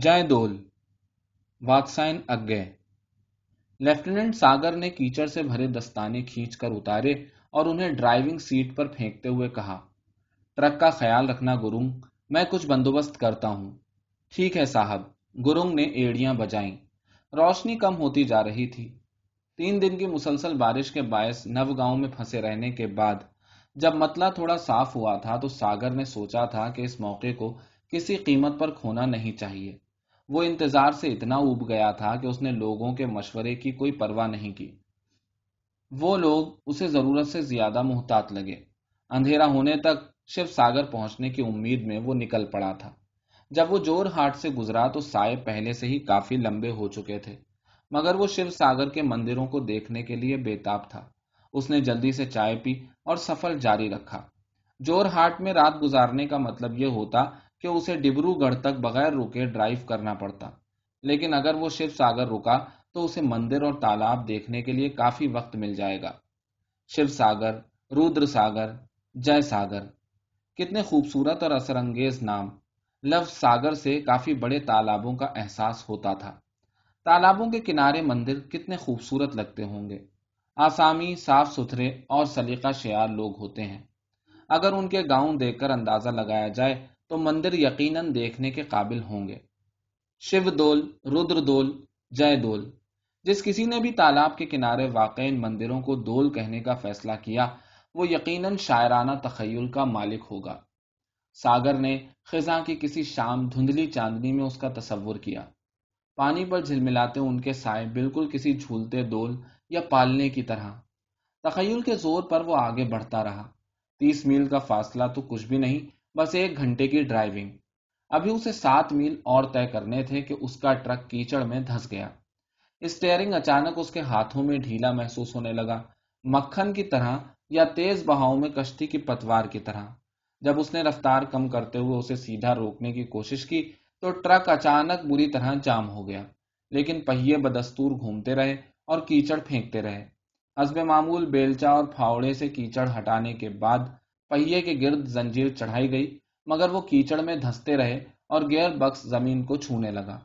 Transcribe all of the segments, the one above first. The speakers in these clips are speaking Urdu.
جائے دول واتسائن اگے۔ لیفٹیننٹ ساگر نے کیچڑ سے بھرے دستانے کھینچ کر اتارے اور انہیں ڈرائیونگ سیٹ پر پھینکتے ہوئے کہا، ٹرک کا خیال رکھنا گرنگ میں کچھ بندوبست کرتا ہوں۔ ٹھیک ہے صاحب۔ گرنگ نے ایڑیاں بجائیں۔ روشنی کم ہوتی جا رہی تھی۔ تین دن کی مسلسل بارش کے باعث نو گاؤں میں پھنسے رہنے کے بعد جب متلا تھوڑا صاف ہوا تھا تو ساگر نے سوچا تھا کہ اس موقع کو کسی قیمت پر کھونا نہیں چاہیے۔ وہ انتظار سے اتنا اوب گیا تھا کہ اس نے لوگوں کے مشورے کی کوئی پرواہ نہیں کی۔ وہ لوگ اسے ضرورت سے زیادہ محتاط لگے۔ اندھیرا ہونے تک شیو ساگر پہنچنے کی امید میں وہ نکل پڑا تھا۔ جب وہ جور ہاٹ سے گزرا تو سائے پہلے سے ہی کافی لمبے ہو چکے تھے۔ مگر وہ شیو ساگر کے مندروں کو دیکھنے کے لیے بےتاب تھا۔ اس نے جلدی سے چائے پی اور سفر جاری رکھا۔ جور ہاٹ میں رات گزارنے کا مطلب یہ ہوتا کہ اسے ڈبرو گڑھ تک بغیر رکے ڈرائیو کرنا پڑتا۔ لیکن اگر وہ شیو ساگر رکا تو اسے مندر اور تالاب دیکھنے کے لیے کافی وقت مل جائے گا۔ شیو ساگر، رودر ساگر، جے ساگر۔ کتنے خوبصورت اور اثر انگیز نام۔ لفظ ساگر سے کافی بڑے تالابوں کا احساس ہوتا تھا۔ تالابوں کے کنارے مندر کتنے خوبصورت لگتے ہوں گے۔ آسامی، صاف ستھرے اور سلیقہ شیار لوگ ہوتے ہیں۔ اگر ان کے گاؤں دیکھ کر اندازہ لگایا جائے تو مندر یقیناً دیکھنے کے قابل ہوں گے۔ شیو دول، رودر دول، جے دول۔ جس کسی نے بھی تالاب کے کنارے واقع ان مندروں کو دول کہنے کا فیصلہ کیا، وہ یقیناً شاعرانہ تخیل کا مالک ہوگا۔ ساگر نے خزاں کی کسی شام دھندلی چاندنی میں اس کا تصور کیا۔ پانی پر جھلملاتے ان کے سائے بالکل کسی جھولتے دول یا پالنے کی طرح۔ تخیل کے زور پر وہ آگے بڑھتا رہا۔ تیس میل کا فاصلہ تو کچھ بھی نہیں بس ایک گھنٹے کی ڈرائیونگ۔ ابھی اسے سات میل اور طے کرنے تھے کہ اس کا ٹرک کیچڑ میں دھس گیا۔ اسٹیئرنگ اچانک اس کے ہاتھوں میں ڈھیلا محسوس ہونے لگا۔ مکھن کی طرح یا تیز بہاؤ میں کشتی کی پتوار کی طرح۔ جب اس نے رفتار کم کرتے ہوئے اسے سیدھا روکنے کی کوشش کی تو ٹرک اچانک بری طرح جام ہو گیا۔ لیکن پہیے بدستور گھومتے رہے اور کیچڑ پھینکتے رہے۔ حسب معمول بیلچا اور پھاوڑے سے کیچڑ ہٹانے کے بعد پہیے کے گرد زنجیر چڑھائی گئی، مگر وہ کیچڑ میں دھستے رہے اور گیئر بکس زمین کو چھونے لگا۔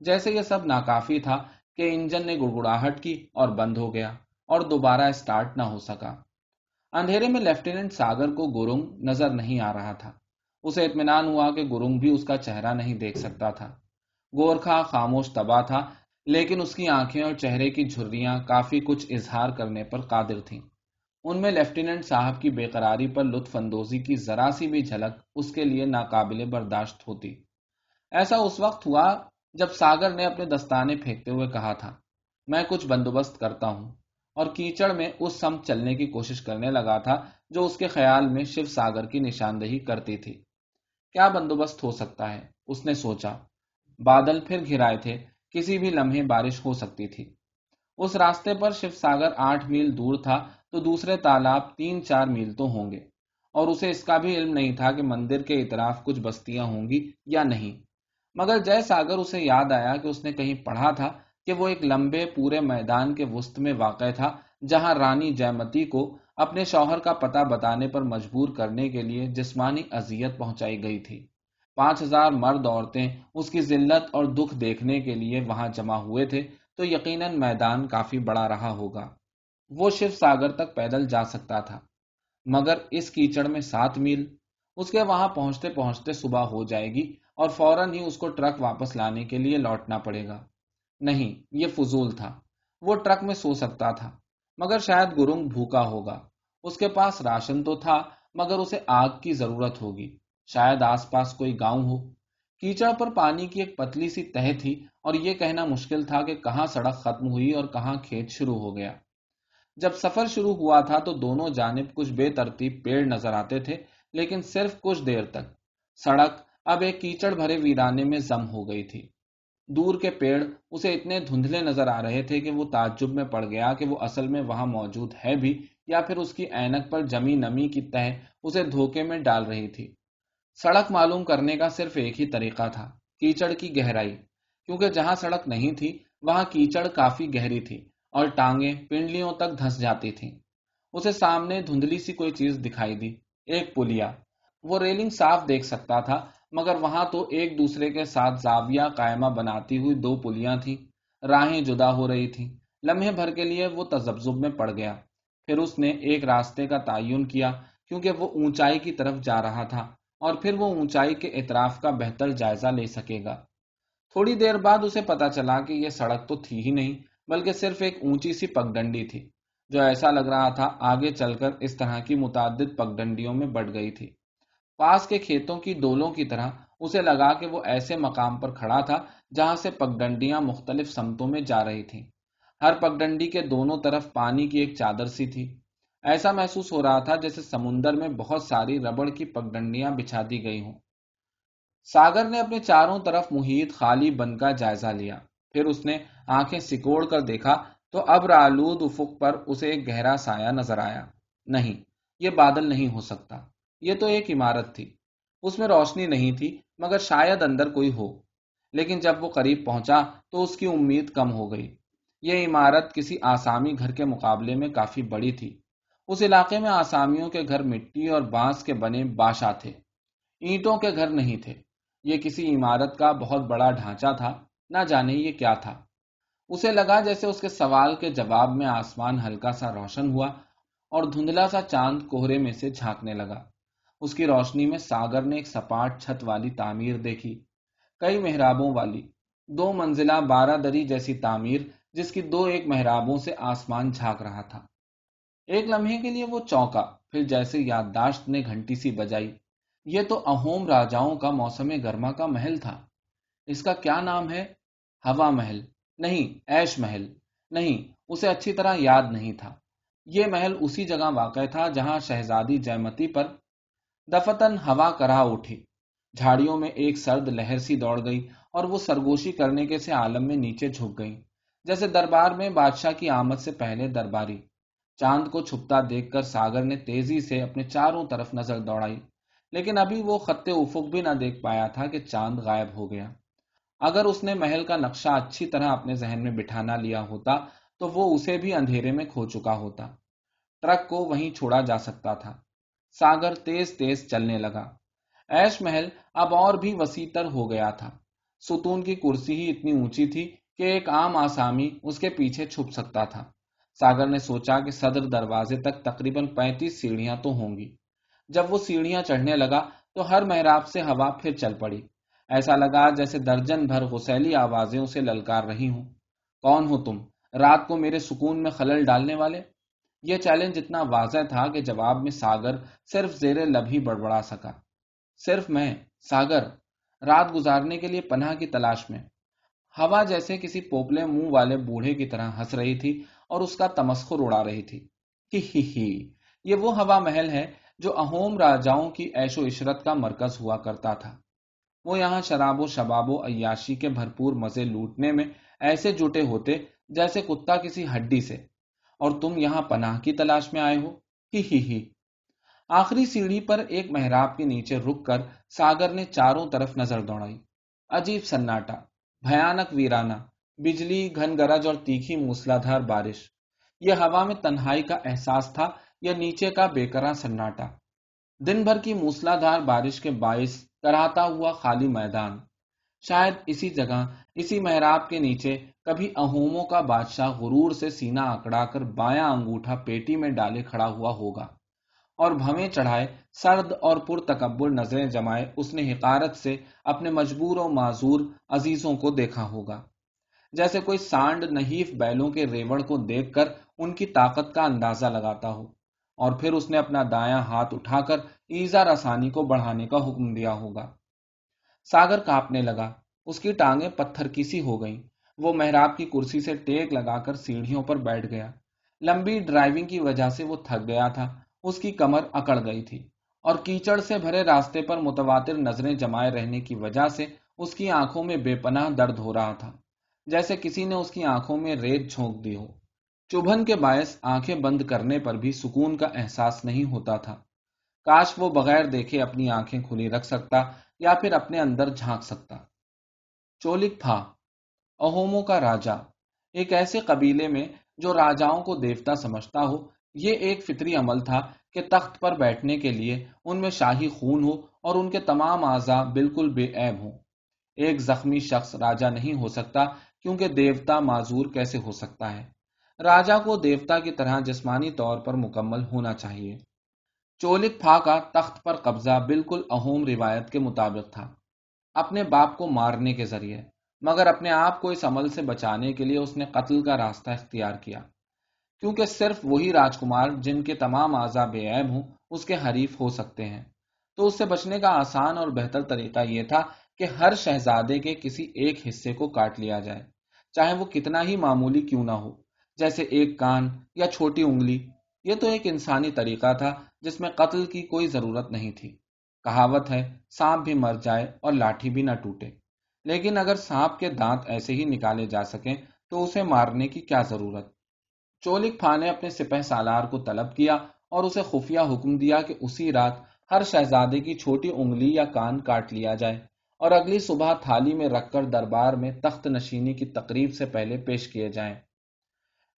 جیسے یہ سب ناکافی تھا کہ انجن نے گڑگڑاہٹ کی اور بند ہو گیا اور دوبارہ اسٹارٹ نہ ہو سکا۔ اندھیرے میں لیفٹیننٹ ساگر کو گرنگ نظر نہیں آ رہا تھا۔ اسے اطمینان ہوا کہ گرنگ بھی اس کا چہرہ نہیں دیکھ سکتا تھا۔ گورکھا خاموش تباہ تھا، لیکن اس کی آنکھیں اور چہرے کی جھریاں کافی کچھ اظہار کرنے پر قادر تھیں۔ ان میں لیفٹیننٹ صاحب کی بے قراری پر لطف اندوزی کی ذرا سی بھی جھلک اس کے لیے ناقابل برداشت ہوتی۔ ایسا اس وقت ہوا جب ساگر نے اپنے دستانے پھینکتے ہوئے کہا تھا، میں کچھ بندوبست کرتا ہوں۔ اور کیچڑ میں اس سمت چلنے کی کوشش کرنے لگا تھا جو اس کے خیال میں شیو ساگر کی نشاندہی کرتی تھی۔ کیا بندوبست ہو سکتا ہے؟ اس نے سوچا۔ بادل پھر گھرائے تھے، کسی بھی لمحے بارش ہو سکتی تھی۔ اس راستے پر شیو ساگر آٹھ میل دور تھا تو دوسرے تالاب تین چار میل تو ہوں گے۔ اور اسے اس کا بھی علم نہیں تھا کہ مندر کے اطراف کچھ بستیاں ہوں گی یا نہیں۔ مگر جے ساگر اسے یاد آیا کہ اس نے کہیں پڑھا تھا کہ وہ ایک لمبے پورے میدان کے وسط میں واقع تھا، جہاں رانی جیمتی کو اپنے شوہر کا پتہ بتانے پر مجبور کرنے کے لیے جسمانی اذیت پہنچائی گئی تھی۔ پانچ ہزار مرد عورتیں اس کی ذلت اور دکھ دیکھنے کے لیے وہاں جمع ہوئے تھے۔ تو یقیناً میدان کافی بڑا رہا ہوگا۔ وہ شیو ساگر تک پیدل جا سکتا تھا، مگر اس کیچڑ میں سات میل۔ اس کے وہاں پہنچتے پہنچتے صبح ہو جائے گی اور فوراً ہی اس کو ٹرک واپس لانے کے لیے لوٹنا پڑے گا۔ نہیں، یہ فضول تھا۔ وہ ٹرک میں سو سکتا تھا، مگر شاید گرنگ بھوکا ہوگا۔ اس کے پاس راشن تو تھا، مگر اسے آگ کی ضرورت ہوگی۔ شاید آس پاس کوئی گاؤں ہو۔ کیچڑ پر پانی کی ایک پتلی سی تہ تھی اور یہ کہنا مشکل تھا کہ کہاں سڑک ختم ہوئی اور کہاں کھیت شروع ہو گیا۔ جب سفر شروع ہوا تھا تو دونوں جانب کچھ بے ترتیب پیڑ نظر آتے تھے، لیکن صرف کچھ دیر تک۔ سڑک اب ایک کیچڑ بھرے ویرانے میں زم ہو گئی تھی۔ دور کے پیڑ اسے اتنے دھندلے نظر آ رہے تھے کہ وہ تعجب میں پڑ گیا کہ وہ اصل میں وہاں موجود ہے بھی یا پھر اس کی اینک پر جمی نمی کی تہ اسے دھوکے میں ڈال رہی تھی۔ سڑک معلوم کرنے کا صرف ایک ہی طریقہ تھا، کیچڑ کی گہرائی۔ کیونکہ جہاں سڑک نہیں تھی، وہاں کیچڑ کافی گہری تھی اور ٹانگیں پنڈلیوں تک دھس جاتی تھیں۔ اسے سامنے دھندلی سی کوئی چیز دکھائی دی، ایک پلیا۔ وہ ریلنگ صاف دیکھ سکتا تھا، مگر وہاں تو ایک دوسرے کے ساتھ زاویہ قائمہ بناتی ہوئی دو پلیاں تھیں، راہیں جدا ہو رہی تھیں۔ لمحے بھر کے لیے وہ تجبزب میں پڑ گیا۔ پھر اس نے ایک راستے کا تعین کیا، کیونکہ وہ اونچائی کی طرف جا رہا تھا۔ اور پھر وہ اونچائی کے اطراف کا بہتر جائزہ لے سکے گا۔ تھوڑی دیر بعد اسے پتا چلا کہ یہ سڑک تو تھی ہی نہیں، بلکہ صرف ایک اونچی سی پگڈنڈی تھی، جو ایسا لگ رہا تھا آگے چل کر اس طرح کی متعدد پگڈنڈیوں میں بڑھ گئی تھی۔ پاس کے کھیتوں کی دولوں کی طرح اسے لگا کہ وہ ایسے مقام پر کھڑا تھا جہاں سے پگڈنڈیاں مختلف سمتوں میں جا رہی تھیں۔ ہر پگڈنڈی کے دونوں طرف پانی کی ایک چادر سی تھی۔ ایسا محسوس ہو رہا تھا جیسے سمندر میں بہت ساری ربڑ کی پگڈنڈیاں بچھا دی گئی ہوں۔ ساگر نے اپنے چاروں طرف محیط خالی بن کا جائزہ لیا۔ پھر اس نے آنکھیں سکوڑ کر دیکھا تو اب رالود افق پر اسے ایک گہرا سایہ نظر آیا۔ نہیں، یہ بادل نہیں ہو سکتا۔ یہ تو ایک عمارت تھی۔ اس میں روشنی نہیں تھی، مگر شاید اندر کوئی ہو۔ لیکن جب وہ قریب پہنچا تو اس کی امید کم ہو گئی۔ یہ عمارت کسی آسامی گھر کے مقابلے میں کافی بڑی تھی۔ اس علاقے میں آسامیوں کے گھر مٹی اور بانس کے بنے باشا تھے۔ اینٹوں کے گھر نہیں تھے۔ یہ کسی عمارت کا بہت بڑا ڈھانچہ تھا۔ نہ جانے یہ کیا تھا۔ اسے لگا جیسے اس کے سوال کے جواب میں آسمان ہلکا سا روشن ہوا اور دھندلا سا چاند کوہرے میں سے جھانکنے لگا۔ اس کی روشنی میں ساگر نے ایک سپاٹ چھت والی تعمیر دیکھی، کئی محرابوں والی۔ دو منزلہ بارہ دری جیسی تعمیر جس کی دو ایک محرابوں سے آسمان جھانک رہا تھا۔ ایک لمحے کے لیے وہ چونکا، پھر جیسے یادداشت نے گھنٹی سی بجائی۔ یہ تو اہوم راجاؤں کا موسم گرما کا محل تھا۔ اس کا کیا نام ہے؟ ہوا محل۔ نہیں، ایش محل۔ نہیں، اسے اچھی طرح یاد نہیں تھا۔ یہ محل اسی جگہ واقع تھا جہاں شہزادی جیمتی پر دفتن ہوا کرا اٹھی۔ جھاڑیوں میں ایک سرد لہر سی دوڑ گئی اور وہ سرگوشی کرنے کے سے عالم میں نیچے جھک گئی جیسے دربار میں بادشاہ کی آمد سے پہلے درباری۔ چاند کو چھپتا دیکھ کر ساگر نے تیزی سے اپنے چاروں طرف نظر دوڑائی، لیکن ابھی وہ خط افق بھی نہ دیکھ پایا تھا کہ چاند غائب ہو گیا۔ اگر اس نے محل کا نقشہ اچھی طرح اپنے ذہن میں بٹھانا لیا ہوتا، تو وہ اسے بھی اندھیرے میں کھو چکا ہوتا۔ ٹرک کو وہیں چھوڑا جا سکتا تھا۔ ساگر تیز تیز چلنے لگا۔ ایش محل اب اور بھی وسیع تر ہو گیا تھا۔ ستون کی کرسی ہی اتنی اونچی تھی کہ ایک عام آسامی اس کے پیچھے چھپ سکتا تھا۔ ساگر نے سوچا کہ صدر دروازے تک تقریباً پینتیس سیڑھیاں تو ہوں گی۔ جب وہ سیڑھیاں چڑھنے لگا تو ہر محراب سے ہوا پھر چل پڑی۔ ایسا لگا جیسے درجن بھر غسیلی آوازیں اسے للکار رہی ہوں۔ کون ہو تم؟ رات کو میرے سکون میں خلل ڈالنے والے؟ یہ چیلنج اتنا واضح تھا کہ جواب میں ساگر صرف زیر لب ہی بڑبڑا سکا۔ صرف میں، ساگر، رات گزارنے کے لیے پناہ کی تلاش میں۔ ہوا جیسے کسی پوپلے منہ والے بوڑھے کی طرح ہنس رہی تھی۔ اور اس کا تمسخر اڑا رہی تھی۔ ہی ہی ہی۔ یہ وہ ہوا محل ہے جو اہوم راجاؤں کی ایش و عشرت کا مرکز ہوا کرتا تھا۔ وہ یہاں شراب و شباب و عیاشی کے بھرپور مزے لوٹنے میں ایسے جٹے ہوتے جیسے کتا کسی ہڈی سے۔ اور تم یہاں پناہ کی تلاش میں آئے ہو۔ ہی ہی ہی۔ آخری سیڑھی پر ایک محراب کے نیچے رک کر ساگر نے چاروں طرف نظر دوڑائی۔ عجیب سناٹا، بھیانک ویرانہ۔ بجلی، گھن گرج اور تیکھی موسلادھار بارش۔ یہ ہوا میں تنہائی کا احساس تھا یا نیچے کا بےکراں سناٹا۔ دن بھر کی موسلادھار بارش کے باعث کراتا ہوا خالی میدان۔ شاید اسی جگہ، اسی محراب کے نیچے کبھی اہوموں کا بادشاہ غرور سے سینہ اکڑا کر بایاں انگوٹھا پیٹی میں ڈالے کھڑا ہوا ہوگا۔ اور بھویں چڑھائے سرد اور پر تکبر نظریں جمائے اس نے حقارت سے اپنے مجبور و معذور عزیزوں کو دیکھا ہوگا۔ جیسے کوئی سانڈ نحیف بیلوں کے ریوڑ کو دیکھ کر ان کی طاقت کا اندازہ لگاتا ہو، اور پھر اس نے اپنا دایاں ہاتھ اٹھا کر ایزا رسانی کو بڑھانے کا حکم دیا ہوگا۔ ساگر کاپنے لگا۔ اس کی ٹانگیں پتھر کی سی ہو گئیں۔ وہ محراب کی کرسی سے ٹیک لگا کر سیڑھیوں پر بیٹھ گیا۔ لمبی ڈرائیونگ کی وجہ سے وہ تھک گیا تھا۔ اس کی کمر اکڑ گئی تھی۔ اور کیچڑ سے بھرے راستے پر متواتر نظریں جمائے رہنے کی وجہ سے اس کی آنکھوں میں بے پناہ درد ہو رہا تھا۔ جیسے کسی نے اس کی آنکھوں میں ریت جھونک دی ہو۔ چبھن کے باعث آنکھیں بند کرنے پر بھی سکون کا احساس نہیں ہوتا تھا۔ کاش وہ بغیر دیکھے اپنی آنکھیں کھلی رکھ سکتا یا پھر اپنے اندر جھانک سکتا۔ چولک تھا۔ اہوموں کا راجا۔ ایک ایسے قبیلے میں جو راجاؤں کو دیوتا سمجھتا ہو۔ یہ ایک فطری عمل تھا کہ تخت پر بیٹھنے کے لیے ان میں شاہی خون ہو اور ان کے تمام اعضا بالکل بے عیب ہوں۔ ایک زخمی شخص راجا نہیں ہو سکتا کیونکہ دیوتا معذور کیسے ہو سکتا ہے؟ راجا کو دیوتا کی طرح جسمانی طور پر مکمل ہونا چاہیے۔ چولک پھا کا تخت پر قبضہ بالکل اہوم روایت کے مطابق تھا۔ اپنے باپ کو مارنے کے ذریعے، مگر اپنے آپ کو اس عمل سے بچانے کے لیے اس نے قتل کا راستہ اختیار کیا۔ کیونکہ صرف وہی راجکمار جن کے تمام اعضا بے عیب ہوں، اس کے حریف ہو سکتے ہیں۔ تو اس سے بچنے کا آسان اور بہتر طریقہ یہ تھا کہ ہر شہزادے کے کسی ایک حصے کو کاٹ لیا جائے۔ چاہے وہ کتنا ہی معمولی کیوں نہ ہو، جیسے ایک کان یا چھوٹی انگلی، یہ تو ایک انسانی طریقہ تھا جس میں قتل کی کوئی ضرورت نہیں تھی۔ کہاوت ہے، سانپ بھی مر جائے اور لاٹھی بھی نہ ٹوٹے۔ لیکن اگر سانپ کے دانت ایسے ہی نکالے جا سکیں، تو اسے مارنے کی کیا ضرورت؟ چولک پھا نے اپنے سپہ سالار کو طلب کیا اور اسے خفیہ حکم دیا کہ اسی رات ہر شہزادے کی چھوٹی انگلی یا کان کاٹ لیا جائے۔ اور اگلی صبح تھالی میں رکھ کر دربار میں تخت نشینی کی تقریب سے پہلے پیش کیے جائیں۔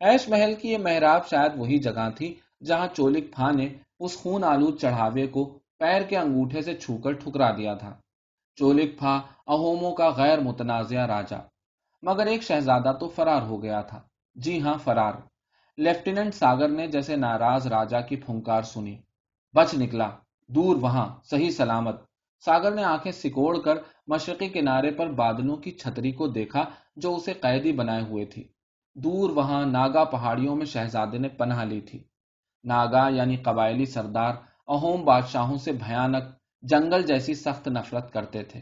ایش محل کی یہ محراب شاید وہی جگہ تھی جہاں چولک پھا نے اس خون آلود چڑھاوے کو پیر کے انگوٹھے سے چھو کر ٹھکرا دیا تھا۔ چولک پھا اہوموں کا غیر متنازع راجا، مگر ایک شہزادہ تو فرار ہو گیا تھا۔ جی ہاں فرار۔ لیفٹیننٹ ساگر نے جیسے ناراض راجا کی پھنکار سنی، بچ نکلا، دور وہاں، صحیح سلامت۔ ساگر نے آنکھیں سکوڑ کر مشرقی کنارے پر بادلوں کی چھتری کو دیکھا جو اسے قیدی بنائے ہوئے تھی۔ دور وہاں ناگا پہاڑیوں میں شہزادے نے پناہ لی تھی۔ ناگا یعنی قبائلی سردار اہوم بادشاہوں سے بھیانک جنگل جیسی سخت نفرت کرتے تھے۔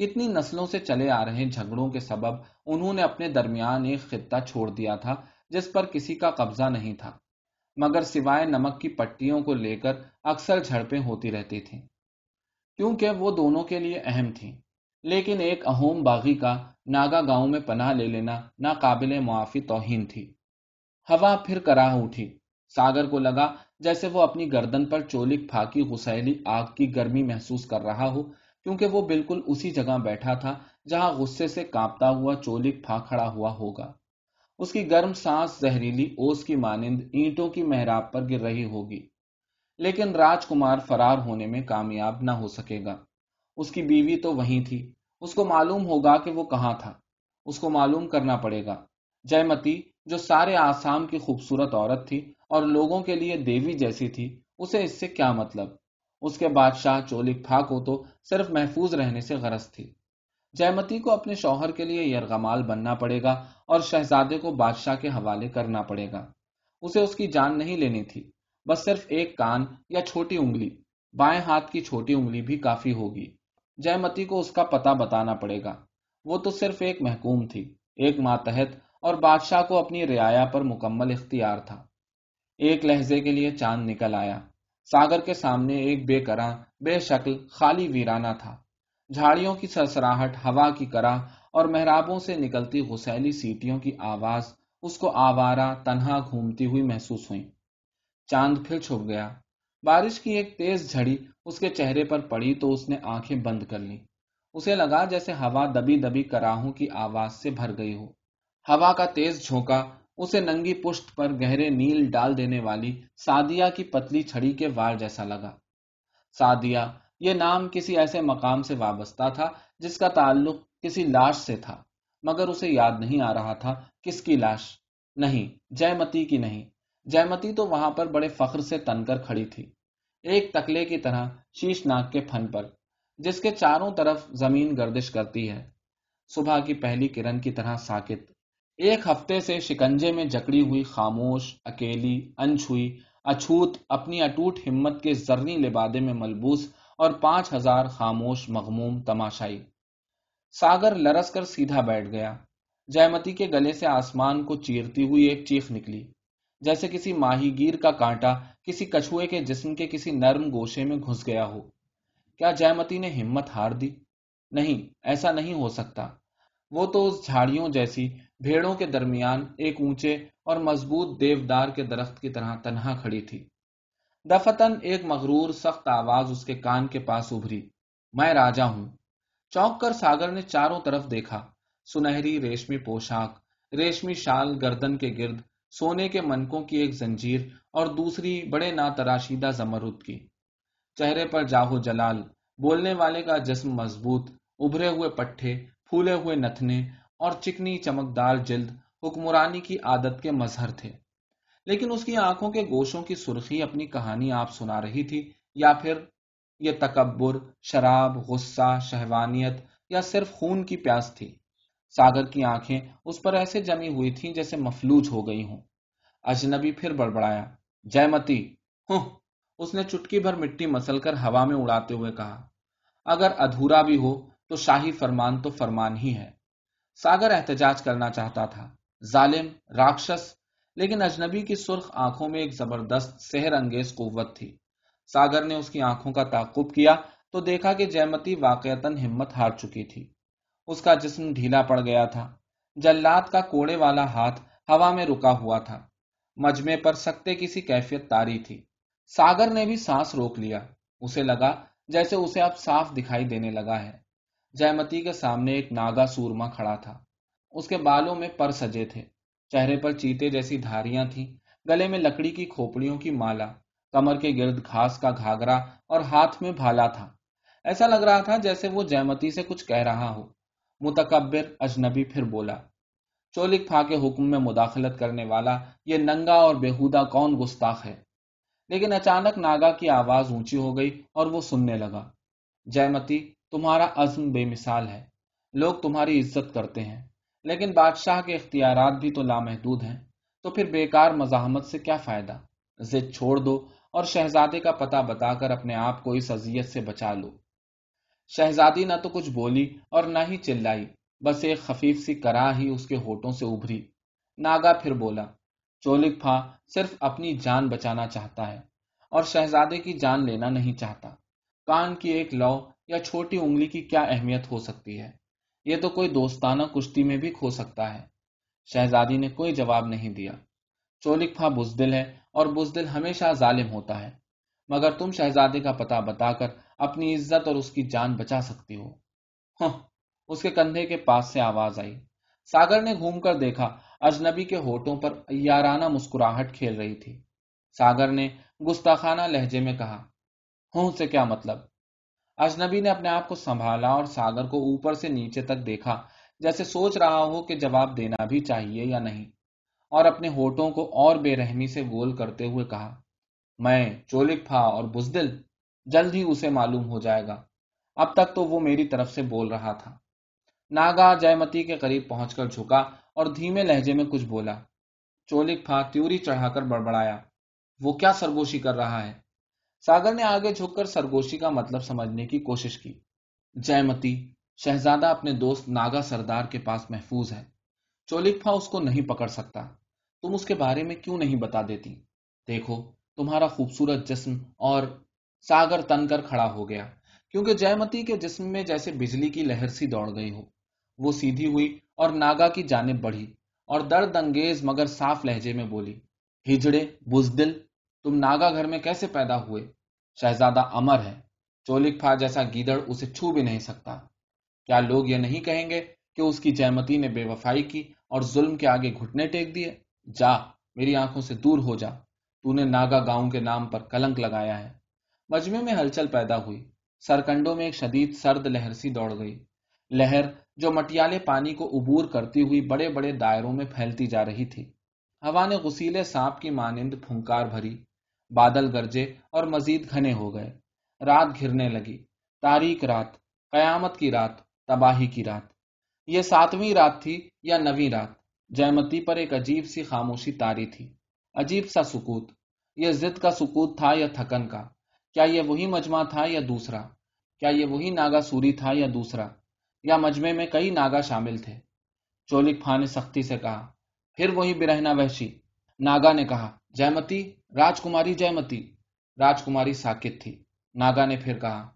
کتنی نسلوں سے چلے آ رہے جھگڑوں کے سبب انہوں نے اپنے درمیان ایک خطہ چھوڑ دیا تھا جس پر کسی کا قبضہ نہیں تھا، مگر سوائے نمک کی پٹیوں کو لے کر اکثر جھڑپیں ہوتی رہتی تھیں۔ کیونکہ وہ دونوں کے لیے اہم تھیں۔ لیکن ایک اہوم باغی کا ناگا گاؤں میں پناہ لے لینا ناقابل معافی توہین تھی۔ ہوا پھر کراہ اٹھی۔ ساگر کو لگا جیسے وہ اپنی گردن پر چولک پھاکی غسیلی آگ کی گرمی محسوس کر رہا ہو، کیونکہ وہ بالکل اسی جگہ بیٹھا تھا جہاں غصے سے کانپتا ہوا چولک پھا کھڑا ہوا ہوگا۔ اس کی گرم سانس زہریلی اوس کی مانند اینٹوں کی محراب پر گر رہی ہوگی۔ لیکن راج کمار فرار ہونے میں کامیاب نہ ہو سکے گا۔ اس کی بیوی تو وہیں تھی۔ اس کو معلوم ہوگا کہ وہ کہاں تھا۔ اس کو معلوم کرنا پڑے گا۔ جے متی جو سارے آسام کی خوبصورت عورت تھی اور لوگوں کے لیے دیوی جیسی تھی، اسے اس سے کیا مطلب؟ اس کے بادشاہ چولک پھا کو تو صرف محفوظ رہنے سے غرض تھی۔ جیمتی کو اپنے شوہر کے لیے یرغمال بننا پڑے گا اور شہزادے کو بادشاہ کے حوالے کرنا پڑے گا۔ اسے اس کی جان نہیں لینی تھی۔ بس صرف ایک کان یا چھوٹی انگلی، بائیں ہاتھ کی چھوٹی انگلی بھی کافی ہوگی۔ جیمتی کو اس کا پتہ بتانا پڑے گا۔ وہ تو صرف ایک محکوم تھی، ایک ماتحت اور بادشاہ کو اپنی رعایا پر مکمل اختیار تھا۔ ایک لہجے کے لیے چاند نکل آیا۔ ساگر کے سامنے ایک بے کراں بے شکل، خالی ویرانہ تھا۔ جھاڑیوں کی سرسراہٹ، ہوا کی کرا اور محرابوں سے نکلتی غسیلی سیٹیوں کی آواز، اس کو آوارہ، تنہا گھومتی ہوئی محسوس ہوئی چاند پھر چھپ گیا۔ بارش کی ایک تیز جھڑی اس کے چہرے پر پڑی تو اس نے آنکھیں بند کر لی اسے لگا جیسے ہوا دبی دبی کراہوں کی آواز سے بھر گئی ہو۔ ہوا کا تیز جھونکا، اسے ننگی پشت پر گہرے نیل ڈال دینے والی سادیا کی پتلی چھڑی کے وار جیسا لگا۔ سادیا، یہ نام کسی ایسے مقام سے وابستہ تھا جس کا تعلق کسی لاش سے تھا، مگر اسے یاد نہیں آ رہا تھا کس کی لاش۔ نہیں جے متی کی نہیں۔ جے متی تو وہاں پر بڑے فخر سے تن کر کھڑی تھی۔ ایک تکلے کی طرح شیش ناک کے پھن پر، جس کے چاروں طرف زمین گردش کرتی ہے۔ صبح کی پہلی کرن کی طرح ساکت۔ ایک ہفتے سے شکنجے میں جکڑی ہوئی خاموش، اکیلی، انچھوئی، اچھوت، اپنی اٹوٹ ہمت کے زرنی لبادے میں ملبوس اور پانچ ہزار خاموش، مغموم، تماشائی۔ ساگر لرس کر سیدھا بیٹھ گیا۔ جیمتی کے گلے سے آسمان کو چیرتی ہوئی ایک چیخ نکلی۔ جیسے کسی ماہی گیر کا کانٹا کسی کچھوے کے جسم کے کسی نرم گوشے میں گھس گیا ہو۔ کیا جیمتی نے ہمت ہار دی؟ نہیں، ایسا نہیں ہو سکتا۔ وہ تو اس جھاڑیوں جیسی بھیڑوں کے درمیان ایک اونچے اور مضبوط دیودار کے درخت کی طرح تنہا کھڑی تھی۔ دفتن ایک مغرور، سخت آواز اس کے کان کے پاس ابھری۔ میں راجا ہوں۔ چوک کر ساگر نے چاروں طرف دیکھا۔ سنہری ریشمی پوشاک، ریشمی شال گردن کے گرد سونے کے منکوں کی ایک زنجیر اور دوسری بڑے ناتراشیدہ زمرد کی۔ چہرے پر جاہو جلال، بولنے والے کا جسم مضبوط، ابھرے ہوئے پٹھے، پھولے ہوئے نتنے اور چکنی چمکدار جلد حکمرانی کی عادت کے مظہر تھے۔ لیکن اس کی آنکھوں کے گوشوں کی سرخی اپنی کہانی آپ سنا رہی تھی یا پھر یہ تکبر، شراب، غصہ، شہوانیت یا صرف خون کی پیاس تھی؟ ساگر کی آنکھیں اس پر ایسے جمی ہوئی تھیں جیسے مفلوج ہو گئی ہوں۔ اجنبی پھر بڑبڑایا۔ جے متی ہوں۔ اس نے چٹکی بھر مٹی مسل کر ہوا میں اڑاتے ہوئے کہا، اگر ادھورا بھی ہو تو شاہی فرمان تو فرمان ہی ہے۔ ساگر احتجاج کرنا چاہتا تھا۔ ظالم، راکشس۔ لیکن اجنبی کی سرخ آنکھوں میں ایک زبردست سحر انگیز قوت تھی۔ ساگر نے اس کی آنکھوں کا تعقب کیا تو دیکھا کہ جیمتی واقعتاً ہمت ہار چکی تھی۔ اس کا جسم ڈھیلا پڑ گیا تھا۔ جلات کا کوڑے والا ہاتھ ہوا میں رکا ہوا تھا۔ مجمے پر سکتے کسی کیفیت تاری تھی۔ ساگر نے بھی سانس روک لیا۔ اسے لگا جیسے اسے اب صاف دکھائی دینے لگا ہے۔ جیمتی کے سامنے ایک ناگا سورما کھڑا تھا۔ اس کے بالوں میں پر سجے تھے۔ چہرے پر چیتے جیسی دھاریاں تھیں۔ گلے میں لکڑی کی کھوپڑیوں کی مالا۔ کمر کے گرد گھاس کا گھاگرا اور ہاتھ میں بھالا تھا۔ ایسا لگ رہا تھا جیسے وہ جیمتی سے کچھ کہہ رہا ہو۔ متکبر اجنبی پھر بولا چولک پھا کے حکم میں مداخلت کرنے والا، یہ ننگا اور بےحودہ کون گستاخ ہے؟ لیکن اچانک ناگا کی آواز اونچی ہو گئی اور وہ سننے لگا جیمتی تمہارا عزم بے مثال ہے، لوگ تمہاری عزت کرتے ہیں، لیکن بادشاہ کے اختیارات بھی تو لامحدود ہیں، تو پھر بیکار مزاحمت سے کیا فائدہ؟ ضد چھوڑ دو اور شہزادے کا پتہ بتا کر اپنے آپ کو اس اذیت سے بچا لو۔ شہزادی نہ تو کچھ بولی اور نہ ہی چلائی، بس ایک خفیف سی کرا ہی اس کے ہوٹوں سے ابھری۔ ناگا پھر بولا، چولک پھا، صرف اپنی جان بچانا چاہتا ہے اور شہزادے کی جان لینا نہیں چاہتا۔ کان کی ایک لو یا چھوٹی انگلی کی کیا اہمیت ہو سکتی ہے؟ یہ تو کوئی دوستانہ کشتی میں بھی کھو سکتا ہے۔ شہزادی نے کوئی جواب نہیں دیا۔ چولک پھا بزدل ہے اور بزدل ہمیشہ ظالم ہوتا ہے۔ مگر تم شہزادے کا پتہ بتا کر اپنی عزت اور اس کی جان بچا سکتی ہو۔ ہاں اس کے کندھے کے پاس سے آواز آئی۔ ساگر نے گھوم کر دیکھا، اجنبی کے ہوٹوں پر یارانہ مسکراہٹ کھیل رہی تھی۔ ساگر نے گستاخانہ لہجے میں کہا، ہوں سے کیا مطلب؟ اجنبی نے اپنے آپ کو سنبھالا اور ساگر کو اوپر سے نیچے تک دیکھا، جیسے سوچ رہا ہو کہ جواب دینا بھی چاہیے یا نہیں۔ اور اپنے ہوٹوں کو اور بے رحمی سے گول کرتے ہوئے کہا، میں چولک پھا اور بزدل جلد ہی اسے معلوم ہو جائے گا۔ اب تک تو وہ میری طرف سے بول رہا تھا۔ ناگا جے متی کے قریب پہنچ کر جھکا اور دھیمے لہجے میں کچھ بولا۔ چولک پھا تیوری چڑھا کر بڑبڑایا۔ وہ کیا سرگوشی کر رہا ہے؟ ساگر نے آگے جھک کر سرگوشی کا مطلب سمجھنے کی کوشش کی۔ جے متی شہزادہ اپنے دوست ناگا سردار کے پاس محفوظ ہے۔ چولک اس کو نہیں پکڑ سکتا۔ تم اس کے بارے میں کیوں نہیں بتا دیتی؟ دیکھو، تمہارا خوبصورت جسم اور ساگر تن کر کھڑا ہو گیا۔ کیونکہ جے متی کے جسم میں جیسے بجلی کی لہر سی دوڑ گئی ہو۔ وہ سیدھی ہوئی اور ناگا کی جانب بڑھی اور درد انگیز مگر صاف لہجے میں بولی، ہجڑے، بزدل، تم ناگا گھر میں کیسے پیدا ہوئے؟ شہزادہ امر ہے چولک پھا جیسا گیدڑ اسے چھو بھی نہیں سکتا۔ کیا لوگ یہ نہیں کہیں گے کہ اس کی جیمتی نے بے وفائی کی اور ظلم کے آگے گھٹنے ٹیک دیے؟ جا، میری آنکھوں سے دور ہو جا۔ تو نے ناگا گاؤں کے نام پر کلنک لگایا ہے۔ مجمے میں ہلچل پیدا ہوئی۔ سرکنڈوں میں ایک شدید سرد لہر سی دوڑ گئی۔ لہر جو مٹیالے پانی کو عبور کرتی ہوئی بڑے بڑے دائروں میں پھیلتی جا رہی تھی۔ ہوا نے غسیلے سانپ کی مانند پھنکار بھری، بادل گرجے اور مزید گھنے ہو گئے۔ رات گھرنے لگی۔ تاریخ رات، قیامت کی رات، تباہی کی رات۔ یہ ساتویں رات تھی یا نویں رات؟ جیمتی پر ایک عجیب سی خاموشی تاری تھی۔ عجیب سا سکوت۔ یہ ضد کا سکوت تھا یا تھکن کا؟ کیا یہ وہی مجمع تھا یا دوسرا؟ کیا یہ وہی ناگا سوری تھا یا دوسرا؟ یا مجمع میں کئی ناگا شامل تھے؟ چولک پھا نے سختی سے کہا، پھر وہی برہنا وحشی، ناگا نے کہا، جیمتی، راجکماری جیمتی۔ راجکماری ساکت تھی۔ ناگا نے پھر کہا،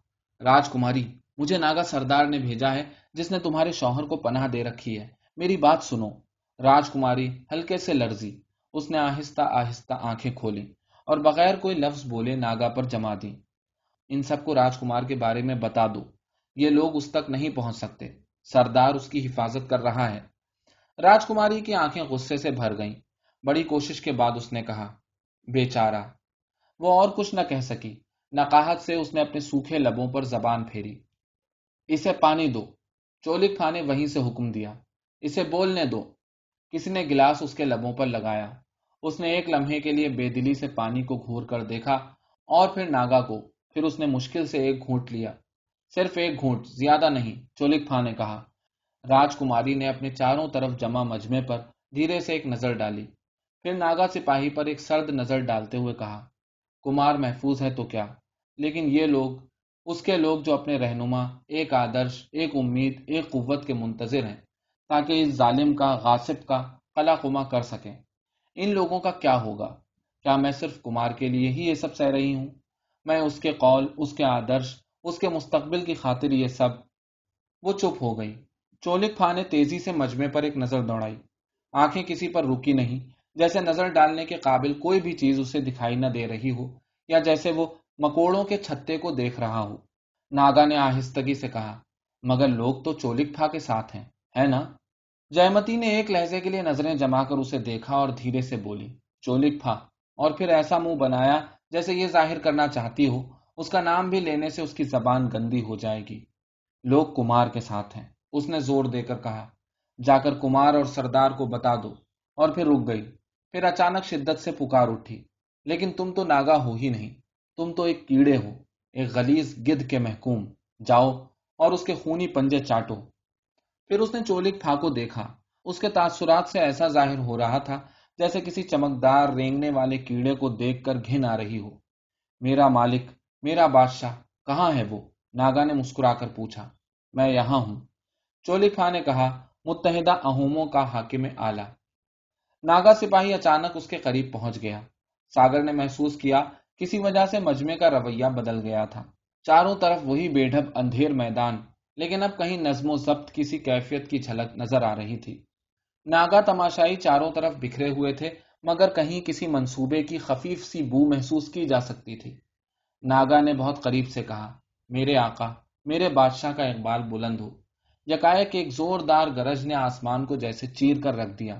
راجکماری، مجھے ناگا سردار نے بھیجا ہے جس نے تمہارے شوہر کو پناہ دے رکھی ہے۔ میری بات سنو۔ راجکماری ہلکے سے لرزی۔ اس نے آہستہ آہستہ آنکھیں کھولی۔ اور بغیر کوئی لفظ بولے ناگا پر جما دی ان سب کو راجکمار کے بارے میں بتا دو۔ یہ لوگ اس تک نہیں پہنچ سکتے۔ سردار اس کی حفاظت کر رہا ہے۔ راجکماری کی آنکھیں غصے سے بھر گئیں۔ بڑی کوشش کے بعد اس نے کہا بے چارہ وہ اور کچھ نہ کہہ سکی۔ نقاہت سے اس نے اپنے سوکھے لبوں پر زبان پھیری۔ اسے پانی دو۔ چولک پھا نے وہیں سے حکم دیا۔ اسے بولنے دو۔ کسی نے گلاس اس کے لبوں پر لگایا؟ اس نے ایک لمحے کے لیے بے دلی سے پانی کو گھور کر دیکھا اور پھر ناگا کو، پھر اس نے مشکل سے ایک گھونٹ لیا۔ صرف ایک گھونٹ، زیادہ نہیں چولک پھا نے کہا۔ راج کماری نے اپنے چاروں طرف جمع مجمے پر دھیرے سے ایک نظر ڈالی۔ پھر ناگا سپاہی پر ایک سرد نظر ڈالتے ہوئے کہا، کمار محفوظ ہے تو کیا؟ لیکن یہ لوگ، اس کے لوگ جو اپنے رہنما، ایک آدرش، ایک امید، ایک قوت کے منتظر ہیں، تاکہ اس ظالم کا، غاصب کا قلع قما کر سکیں۔ ان لوگوں کا کیا ہوگا؟ کیا میں صرف کمار کے لیے ہی یہ سب سہ رہی ہوں؟ میں اس کے قول، اس کے آدرش، اس کے مستقبل کی خاطر یہ سب۔ وہ چپ ہو گئی چولک پھا نے تیزی سے مجمے پر ایک نظر دوڑائی۔ آنکھیں کسی پر رکی نہیں، جیسے نظر ڈالنے کے قابل کوئی بھی چیز اسے دکھائی نہ دے رہی ہو، یا جیسے وہ مکوڑوں کے چھتے کو دیکھ رہا ہو۔ ناگا نے آہستگی سے کہا، مگر لوگ تو چولک پھا کے ساتھ ہیں، ہے نا؟ جیمتی نے ایک لہجے کے لیے نظریں جما کر اسے دیکھا اور دھیرے سے بولی چولک پھا، اور پھر ایسا منہ بنایا جیسے یہ ظاہر کرنا چاہتی ہو۔ اس کا نام بھی لینے سے اس کی زبان گندی ہو جائے گی۔ لوگ کمار کے ساتھ ہیں۔ اس نے زور دے کر کہا، جا کر کمار اور سردار کو بتا دو۔ اور پھر رک گئی۔ پھر اچانک شدت سے پکار اٹھی۔ لیکن تم تو ناگا ہو ہی نہیں۔ تم تو ایک کیڑے ہو، ایک غلیز گد کے محکوم۔ جاؤ اور اس کے خونی پنجے چاٹو۔ پھر اس نے چولک پھا کو دیکھا۔ اس کے تاثرات سے ایسا ظاہر ہو رہا تھا جیسے کسی چمکدار رینگنے والے کیڑے کو دیکھ کر گھن آ رہی ہو۔ میرا مالک، میرا بادشاہ، کہاں ہے وہ؟ ناگا نے مسکرا کر پوچھا۔ میں یہاں ہوں۔ چولک پھا نے کہا، متحدہ اہوموں کا حاکم آلہ ناگا سپاہی اچانک اس کے قریب پہنچ گیا۔ ساگر نے محسوس کیا، کسی وجہ سے مجمے کا رویہ بدل گیا تھا۔ چاروں طرف وہی بے ڈھب اندھیر میدان لیکن اب کہیں نظم و ضبط کسی کیفیت کی جھلک نظر آ رہی تھی۔ ناگا تماشائی چاروں طرف بکھرے ہوئے تھے، مگر کہیں کسی منصوبے کی خفیف سی بو محسوس کی جا سکتی تھی۔ ناگا نے بہت قریب سے کہا، میرے آقا، میرے بادشاہ کا اقبال بلند ہو۔ یکایک ایک زوردار گرج نے آسمان کو جیسے چیر کر رکھ دیا۔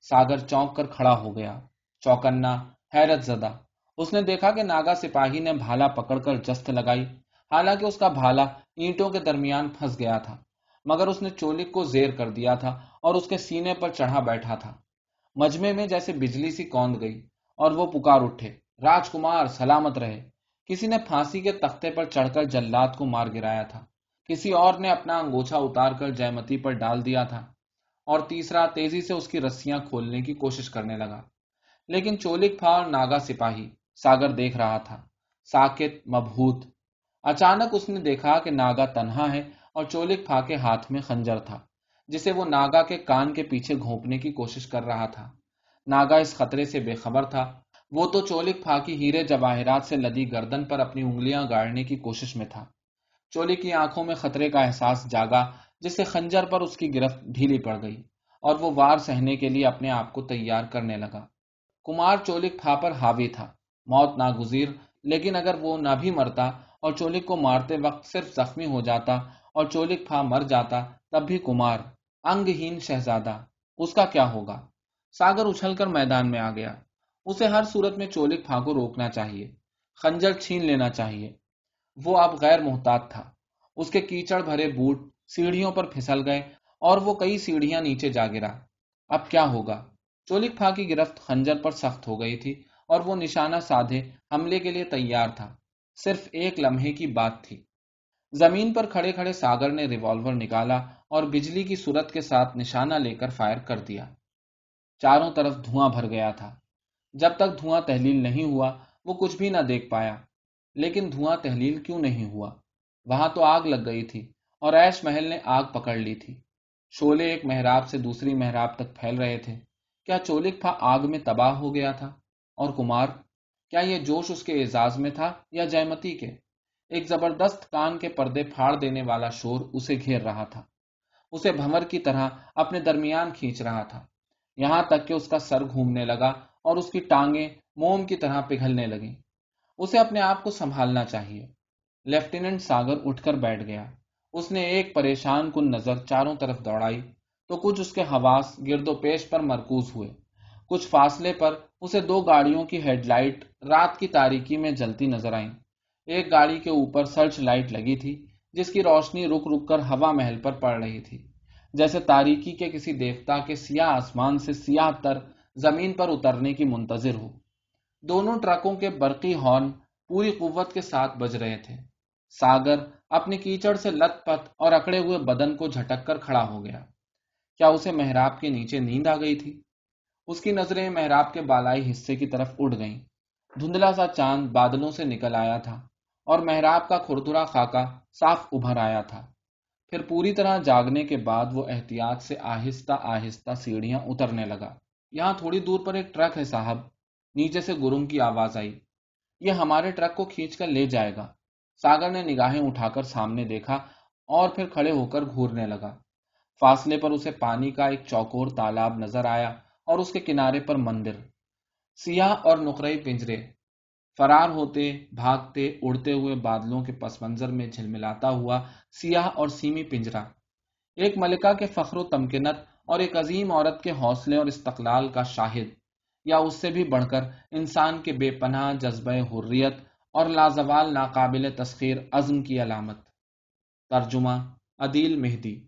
ساگر چونک کر کھڑا ہو گیا۔ چوکنا، حیرت زدہ۔ اس نے دیکھا کہ ناگا سپاہی نے بھالا پکڑ کر جست لگائی۔ حالانکہ اس کا بھالا اینٹوں کے درمیان پھنس گیا تھا، مگر اس نے چولک کو زیر کر دیا تھا اور اس کے سینے پر چڑھا بیٹھا تھا۔ مجمے میں جیسے بجلی سی کوند گئی اور وہ پکار اٹھے۔ راج کمار سلامت رہے۔ کسی نے پھانسی کے تختے پر چڑھ کر جلات کو مار گرایا تھا۔ کسی اور نے اپنا انگوچھا اتار کر جیمتی پر ڈال دیا تھا اور تیسرا تیزی سے اس کی رسیاں کھولنے کی کوشش کرنے لگا۔ لیکن چولک پھا اور ناگا سپاہی، ساگر دیکھ رہا تھا۔ ساکت، مبہوت اچانک اس نے دیکھا کہ ناگا تنہا ہے اور چولک پھا کے ہاتھ میں خنجر تھا، جسے وہ ناگا کے کان کے پیچھے گھونپنے کی کوشش کر رہا تھا۔ ناگا اس خطرے سے بے خبر تھا۔ وہ تو چولک پھا کی ہیرے جواہرات سے لدی گردن پر اپنی انگلیاں گاڑنے کی کوشش میں تھا۔ چولی کی آنکھوں میں خطرے کا احساس جاگا جس سے خنجر پر اس کی گرفت ڈھیلی پڑ گئی اور وہ وار سہنے کے لیے اپنے آپ کو تیار کرنے لگا۔ کمار چولک پھا پر حاوی تھا۔ موت ناگزیر، لیکن اگر وہ نہ بھی مرتا اور چولک کو مارتے وقت صرف زخمی ہو جاتا اور چولک پھا مر جاتا، تب بھی کمار، انگہین شہزادہ، اس کا کیا ہوگا؟ ساگر اچھل کر میدان میں آ گیا۔ اسے ہر صورت میں چولک پھا کو روکنا چاہیے، خنجر چھین لینا چاہیے۔ وہ اب غیر محتاط تھا۔ اس کے کیچڑ بھرے بوٹ سیڑھیوں پر پھسل گئے اور وہ کئی سیڑھیاں نیچے جا گرا۔ اب کیا ہوگا؟ چولک پھا کی گرفت خنجر پر سخت ہو گئی تھی اور وہ نشانہ سادھے حملے کے لیے تیار تھا۔ صرف ایک لمحے کی بات تھی۔ زمین پر کھڑے کھڑے ساگر نے ریوالور نکالا اور بجلی کی صورت کے ساتھ نشانہ لے کر فائر کر دیا۔ چاروں طرف دھواں بھر گیا تھا۔ جب تک دھواں تحلیل نہیں ہوا، وہ کچھ بھی نہ دیکھ پایا۔ لیکن دھواں تحلیل کیوں نہیں ہوا؟ وہاں تو آگ لگ گئی تھی اور ایش محل نے آگ پکڑ لی تھی۔ شولے ایک محراب سے دوسری محراب تک پھیل رہے تھے۔ کیا چولک پھا آگ میں تباہ ہو گیا تھا؟ اور کمار کیا یہ جوش اس کے اعزاز میں تھا یا جیمتی کے؟ ایک زبردست کان کے پردے پھاڑ دینے والا شور اسے گھیر رہا تھا۔ اسے بھمر کی طرح اپنے درمیان کھینچ رہا تھا۔ یہاں تک کہ اس کا سر گھومنے لگا اور اس کی ٹانگیں موم کی طرح پگھلنے لگی اسے اپنے آپ کو سنبھالنا چاہیے۔ لیفٹیننٹ ساگر اٹھ کر بیٹھ گیا۔ اس نے ایک پریشان کن نظر چاروں طرف دوڑائی تو کچھ اس کے حواس گرد و پیش پر مرکوز ہوئے۔ کچھ فاصلے پر اسے دو گاڑیوں کی ہیڈ لائٹ رات کی تاریکی میں جلتی نظر آئیں۔ ایک گاڑی کے اوپر سرچ لائٹ لگی تھی، جس کی روشنی رک رک کر ہوا محل پر پڑ رہی تھی۔ جیسے تاریکی کے کسی دیوتا کے سیاہ آسمان سے سیاہ تر زمین پر اترنے کی منتظر ہو۔ دونوں ٹرکوں کے برقی ہارن پوری قوت کے ساتھ بج رہے تھے۔ ساگر اپنی کیچڑ سے لت پت اور اکڑے ہوئے بدن کو جھٹک کر کھڑا ہو گیا۔ کیا اسے محراب کے نیچے نیند آ گئی تھی؟ اس کی نظریں محراب کے بالائی حصے کی طرف اڑ گئیں۔ دھندلا سا چاند بادلوں سے نکل آیا تھا اور محراب کا کھردرا خاکہ صاف ابھر آیا تھا۔ پھر پوری طرح جاگنے کے بعد وہ احتیاط سے آہستہ آہستہ سیڑھیاں اترنے لگا۔ یہاں تھوڑی دور پر ایک ٹرک ہے صاحب۔ نیچے سے گرم کی آواز آئی۔ یہ ہمارے ٹرک کو کھینچ کر لے جائے گا۔ ساگر نے نگاہیں اٹھا کر سامنے دیکھا اور پھر کھڑے ہو کر گھورنے لگا۔ فاصلے پر اسے پانی کا ایک چوکور تالاب نظر آیا۔ اور اس کے کنارے پر مندر۔ سیاہ اور نقرئی پنجرے۔ فرار ہوتے، بھاگتے، اڑتے ہوئے بادلوں کے پس منظر میں جھلملاتا ہوا سیاہ اور سیمی پنجرا ایک ملکہ کے فخر و تمکنت اور ایک عظیم عورت کے حوصلے اور استقلال کا شاہد۔ یا اس سے بھی بڑھ کر انسان کے بے پناہ، جذبہ حریت اور لازوال ناقابل تسخیر عزم کی علامت۔ ترجمہ عدیل مہدی۔